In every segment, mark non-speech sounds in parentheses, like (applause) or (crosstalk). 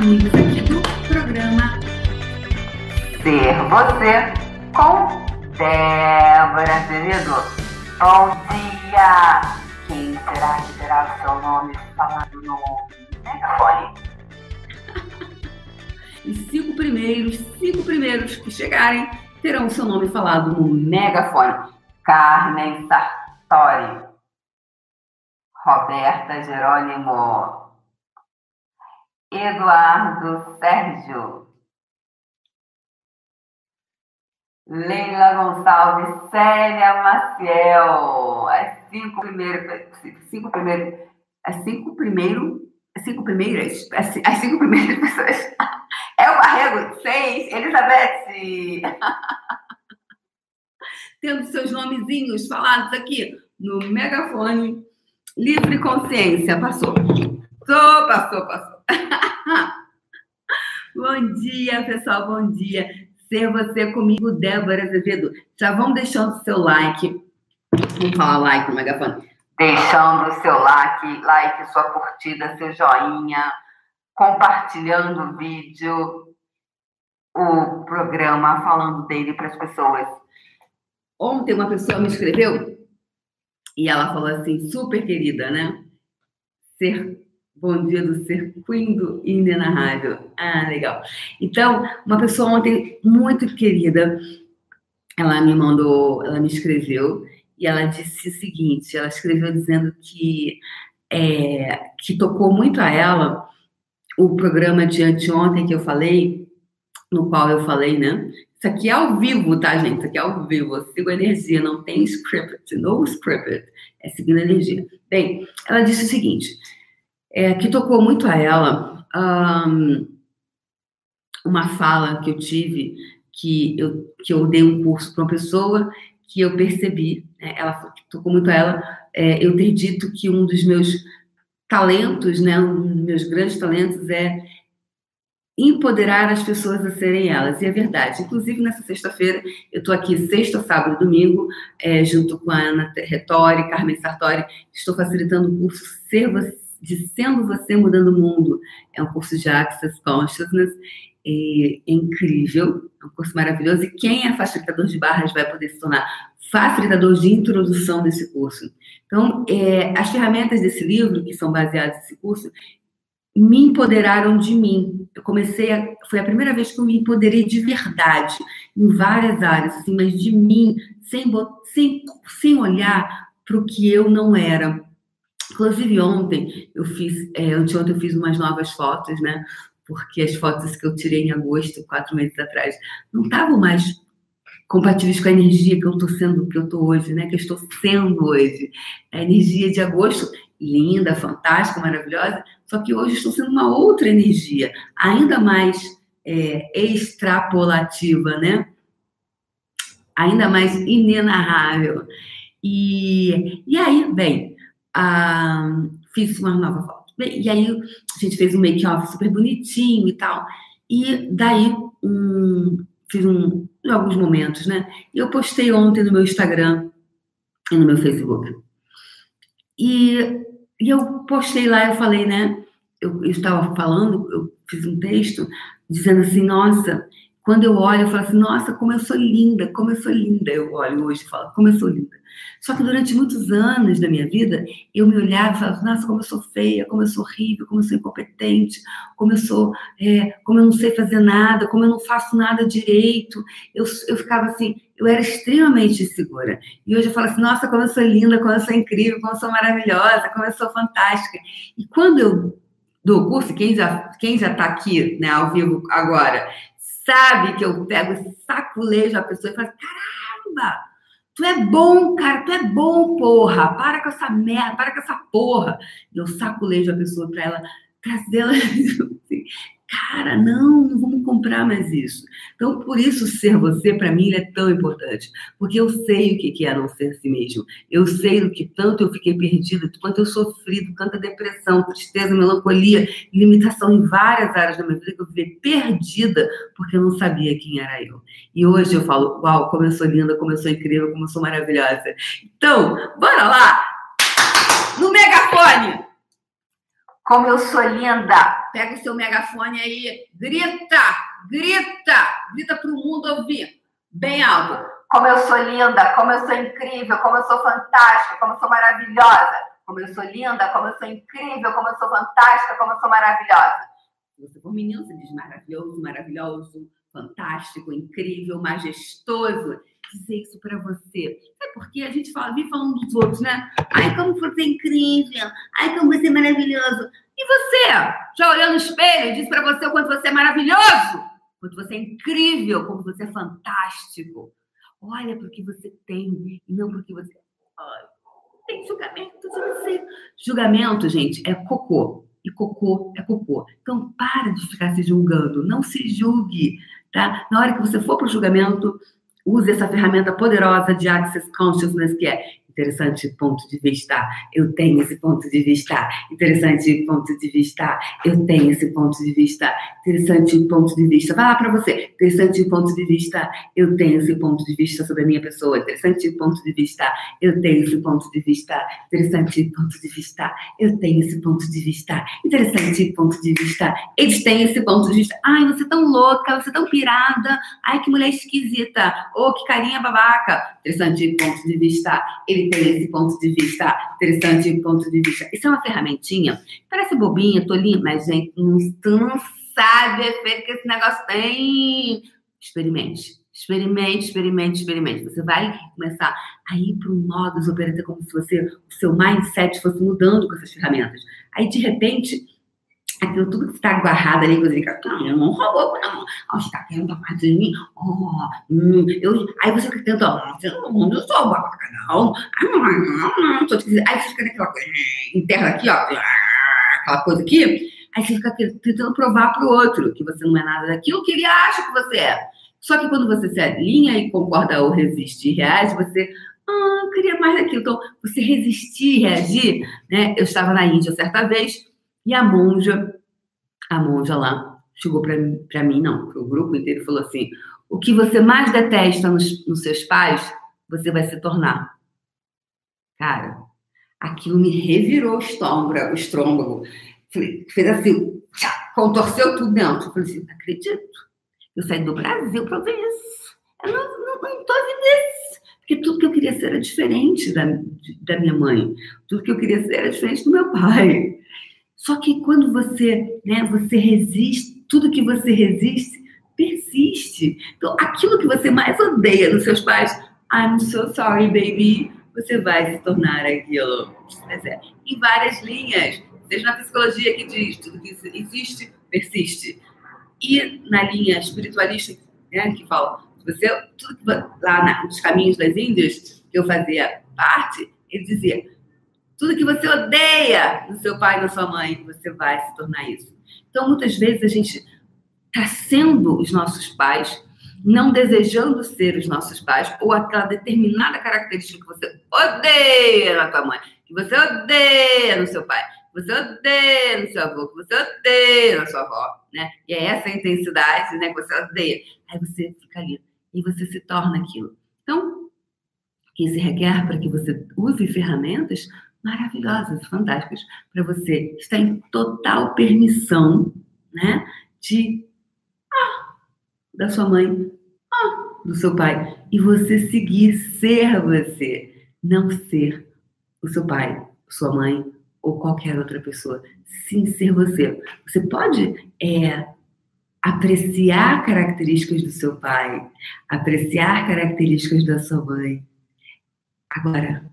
amigos aqui do programa Ser Você com Débora Azevedo. Bom dia! Quem será que terá o seu nome falado no megafone? Os (laughs) cinco primeiros, cinco primeiros que chegarem terão o seu nome falado no megafone. Carmen Sartori. Roberta Jerônimo. Eduardo Sérgio. Leila Gonçalves, Célia Maciel. As cinco primeiras, cinco as cinco primeiros, as cinco primeiras, as, as cinco primeiras pessoas. É o Barrego, seis, Elizabeth. Tendo seus nomezinhos falados aqui no megafone. Livre consciência. Passou. Passou, passou, passou. (laughs) bom dia, pessoal. Bom dia. Ser você comigo, Débora Azevedo. Já vão deixando seu like. Vamos falar like no megafone. Deixando o seu like, like, sua curtida, seu joinha, compartilhando o vídeo, o programa, falando dele para as pessoas. Ontem uma pessoa me escreveu e ela falou assim, super querida, né? Ser Bom dia do Circuindo Inenarrável. Ah, legal. Então, uma pessoa ontem muito querida, ela me mandou, ela me escreveu e ela disse o seguinte: ela escreveu dizendo que, é, que tocou muito a ela o programa de anteontem que eu falei, no qual eu falei, né? Isso aqui é ao vivo, tá, gente? Isso aqui é ao vivo. Eu sigo a energia, não tem script, no script. É seguindo a energia. Bem, ela disse o seguinte é, que tocou muito a ela um, uma fala que eu tive, que eu, que eu dei um curso para uma pessoa que eu percebi, né, ela tocou muito a ela, é, eu ter dito que um dos meus talentos, né, um dos meus grandes talentos é empoderar as pessoas a serem elas. E é verdade. Inclusive, nessa sexta-feira, eu estou aqui sexta, sábado e domingo, é, junto com a Ana Retori, Carmen Sartori, estou facilitando o curso Ser Você de Sendo Você Mudando o Mundo. É um curso de Access Consciousness, é incrível, é um curso maravilhoso. E quem é facilitador de barras vai poder se tornar facilitador de introdução desse curso. Então, é, as ferramentas desse livro, que são baseadas nesse curso, me empoderaram de mim. Eu comecei a, foi a primeira vez que eu me empoderei de verdade em várias áreas, assim, mas de mim, sem, sem, sem olhar para o que eu não era. Inclusive, ontem eu fiz, é, anteontem eu fiz umas novas fotos, né? Porque as fotos que eu tirei em agosto, quatro meses atrás, não estavam mais compatíveis com a energia que eu estou sendo, que eu estou hoje, né? Que eu estou sendo hoje. A energia de agosto, linda, fantástica, maravilhosa, só que hoje estou sendo uma outra energia, ainda mais é, extrapolativa, né? Ainda mais inenarrável. E, e aí, bem, ah, fiz uma nova foto. E aí a gente fez um make-off super bonitinho e tal. E daí um, fiz um, alguns momentos, né? E eu postei ontem no meu Instagram e no meu Facebook. E, e eu postei lá, eu falei, né? Eu, eu estava falando, eu fiz um texto dizendo assim, nossa, quando eu olho, eu falo assim, nossa, como eu sou linda, como eu sou linda. Eu olho hoje e falo, como eu sou linda. Só que durante muitos anos da minha vida, eu me olhava e falava, nossa, como eu sou feia, como eu sou horrível, como eu sou incompetente, como eu sou, é, como eu não sei fazer nada, como eu não faço nada direito. Eu, eu ficava assim, eu era extremamente insegura. E hoje eu falo assim, nossa, como eu sou linda, como eu sou incrível, como eu sou maravilhosa, como eu sou fantástica. E quando eu dou o curso, quem já quem já está aqui, né, ao vivo agora, sabe que eu pego, saculejo a pessoa e falo, caramba, tu é bom, cara, tu é bom, porra, para com essa merda, para com essa porra. E eu saculejo a pessoa para ela trazê-la (laughs) assim, cara, não, não vamos comprar mais isso. Então, por isso, ser você, para mim, é tão importante. Porque eu sei o que é não ser si mesmo. Eu sei o que tanto eu fiquei perdida, quanto eu sofri, tanta depressão, tristeza, melancolia, limitação em várias áreas da minha vida, que eu fiquei perdida porque eu não sabia quem era eu. E hoje eu falo, uau, como eu sou linda, como eu sou incrível, como eu sou maravilhosa. Então, bora lá! No megafone! Como eu sou linda. Pega o seu megafone aí, grita, grita, grita para o mundo ouvir, bem alto. Como eu sou linda, como eu sou incrível, como eu sou fantástica, como eu sou maravilhosa. Como eu sou linda, como eu sou incrível, como eu sou fantástica, como eu sou maravilhosa. Se você for menino, você diz maravilhoso, maravilhoso, fantástico, incrível, majestoso. Dizer isso para você. Sabe por quê? A gente fala, vem falando dos outros, né? Ai, como você é incrível. Ai, como você é maravilhoso. E você? Já olhou no espelho e disse para você o quanto você é maravilhoso? Quanto você é incrível, como você é fantástico. Olha para o que você tem e não para o que você. Ai, tem julgamento de você. Julgamento, gente, é cocô. E cocô é cocô. Então, para de ficar se julgando. Não se julgue, tá? Na hora que você for para o julgamento, use essa ferramenta poderosa de Access Consciousness, que é Interessante ponto de vista. Eu tenho esse ponto de vista. Interessante ponto de vista. Eu tenho esse ponto de vista. Interessante ponto de vista. Vai lá para você. Interessante ponto de vista. Eu tenho esse ponto de vista sobre a minha pessoa. Interessante ponto de vista. Eu tenho esse ponto de vista. Interessante ponto de vista. Eu tenho esse ponto de vista. Interessante ponto de vista. Eles têm esse ponto de vista. Ai, você é tão louca, você é tão pirada. Ai, que mulher esquisita. Oh, que carinha babaca. Interessante ponto de vista. Ele tem esse ponto de vista interessante, ponto de vista. Isso é uma ferramentinha, parece bobinha, tolinha, mas, gente, não sabe o efeito que esse negócio tem. Experimente. Experimente, experimente, experimente. Você vai começar a ir para um modus operandi como se você, o seu mindset fosse mudando com essas ferramentas. Aí, de repente, aquilo tudo que está agarrado ali, você fica, ah, eu não roubou, não. Oh, você está querendo tomar de mim? Oh, hum, eu... Aí você fica tentando, eu não sou babaca, não. Ah, não, não, não. Aí você fica naquela coisa interna aqui, ó, aquela coisa aqui. Aí você fica tentando provar para o outro que você não é nada daquilo que ele acha que você é. Só que quando você se alinha e concorda ou resiste e reage, você ah, eu queria mais daquilo. Então, você resistir reagir, né? Eu estava na Índia certa vez, e a monja, a monja lá, chegou para mim, não, para o grupo inteiro, falou assim: o que você mais detesta nos, nos seus pais, você vai se tornar. Cara, aquilo me revirou o estômago, o estômago. fez assim, contorceu tudo dentro. Eu falei assim, não acredito. Eu saí do Brasil para ver isso. Eu não, não, não vendo isso. Porque tudo que eu queria ser era diferente da, da minha mãe. Tudo que eu queria ser era diferente do meu pai. Só que quando você, né, você resiste, tudo que você resiste persiste. Então, aquilo que você mais odeia nos seus pais, I'm so sorry, baby, você vai se tornar aquilo. É, em várias linhas, seja na psicologia que diz tudo que existe, persiste. E na linha espiritualista, né, que fala, você, tudo que, lá na, nos caminhos das Índias, que eu fazia parte, ele dizia, tudo que você odeia no seu pai na sua mãe, você vai se tornar isso. Então, muitas vezes, a gente está sendo os nossos pais, não desejando ser os nossos pais, ou aquela determinada característica que você odeia na tua mãe, que você odeia no seu pai, que você odeia no seu avô, que você odeia na sua avó, né? E é essa intensidade, né, que você odeia. Aí você fica ali, e você se torna aquilo. Então, que se requer para que você use ferramentas maravilhosas, fantásticas, para você estar em total permissão, né, de ah, da sua mãe, ah, do seu pai, e você seguir ser você, não ser o seu pai, sua mãe ou qualquer outra pessoa, sim ser você. Você pode é, apreciar características do seu pai, apreciar características da sua mãe. Agora,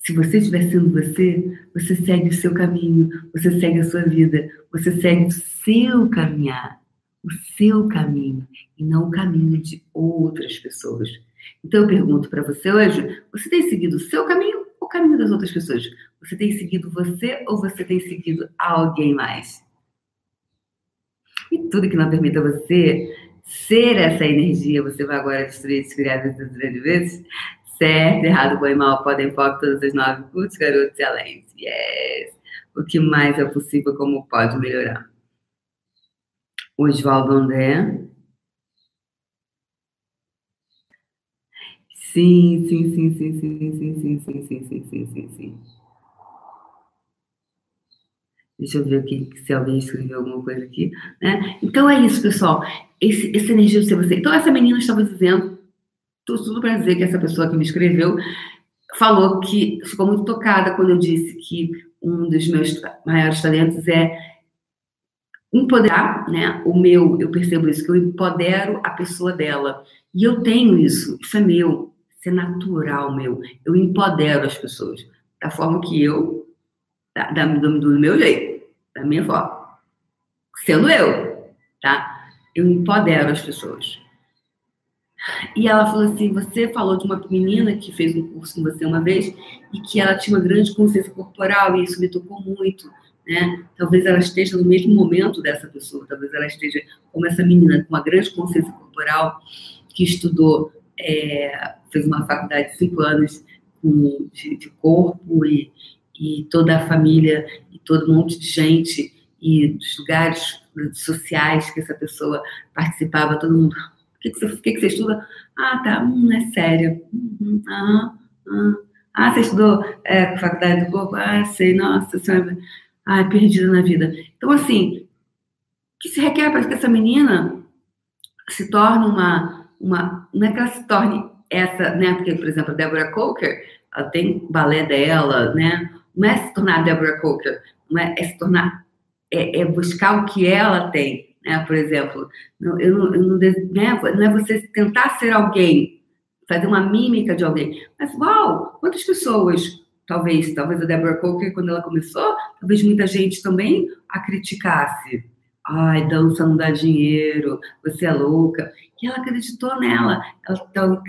se você estiver sendo você, você segue o seu caminho, você segue a sua vida, você segue o seu caminhar, o seu caminho, e não o caminho de outras pessoas. Então eu pergunto para você hoje: você tem seguido o seu caminho ou o caminho das outras pessoas? Você tem seguido você ou você tem seguido alguém mais? E tudo que não permita você ser essa energia, você vai agora destruir, destruir vezes, Certo, errado, bom e mal, podem pop, todas as nove, putz, garotos e além. Yes! O que mais é possível, como pode melhorar? Oswaldo André. Sim, sim, sim, sim, sim, sim, sim, sim, sim, sim, sim, sim, sim. Deixa eu ver aqui se alguém escreveu alguma coisa aqui. Né? Então é isso, pessoal. Esse, essa energia do ser você. Então, essa menina estava dizendo, tudo, tudo para dizer que essa pessoa que me escreveu falou que ficou muito tocada quando eu disse que um dos meus maiores talentos é empoderar, né? O meu, eu percebo isso, que eu empodero a pessoa dela. E eu tenho isso, isso é meu, isso é natural meu. Eu empodero as pessoas da forma que eu, da, da, do, meu jeito, da minha forma. Sendo eu, tá? Eu empodero as pessoas. E ela falou assim: Você falou de uma menina que fez um curso com você uma vez e que ela tinha uma grande consciência corporal e isso me tocou muito. Né? Talvez ela esteja no mesmo momento dessa pessoa, talvez ela esteja como essa menina com uma grande consciência corporal que estudou, é, fez uma faculdade de cinco anos com, de, de corpo e, e toda a família e todo um monte de gente e dos lugares sociais que essa pessoa participava, todo mundo o que, que, você, que, que você estuda? Ah, tá, hum, é sério. Uhum, ah, ah. ah, você estudou é, faculdade do corpo? Ah, sei, nossa senhora. Ai, perdida na vida. Então, assim, o que se requer para que essa menina se torne uma, uma. Não é que ela se torne essa, né? Porque, por exemplo, a Deborah Coker, ela tem balé dela, né? Não é se tornar Deborah Coker, não é, é se tornar. É, é buscar o que ela tem né? Por exemplo, eu não, eu não, né? não é você tentar ser alguém, fazer uma mímica de alguém, mas uau, quantas pessoas, talvez, talvez a Deborah Coker, quando ela começou, talvez muita gente também a criticasse. Ai, dança não dá dinheiro, você é louca. E ela acreditou nela. Ela, então,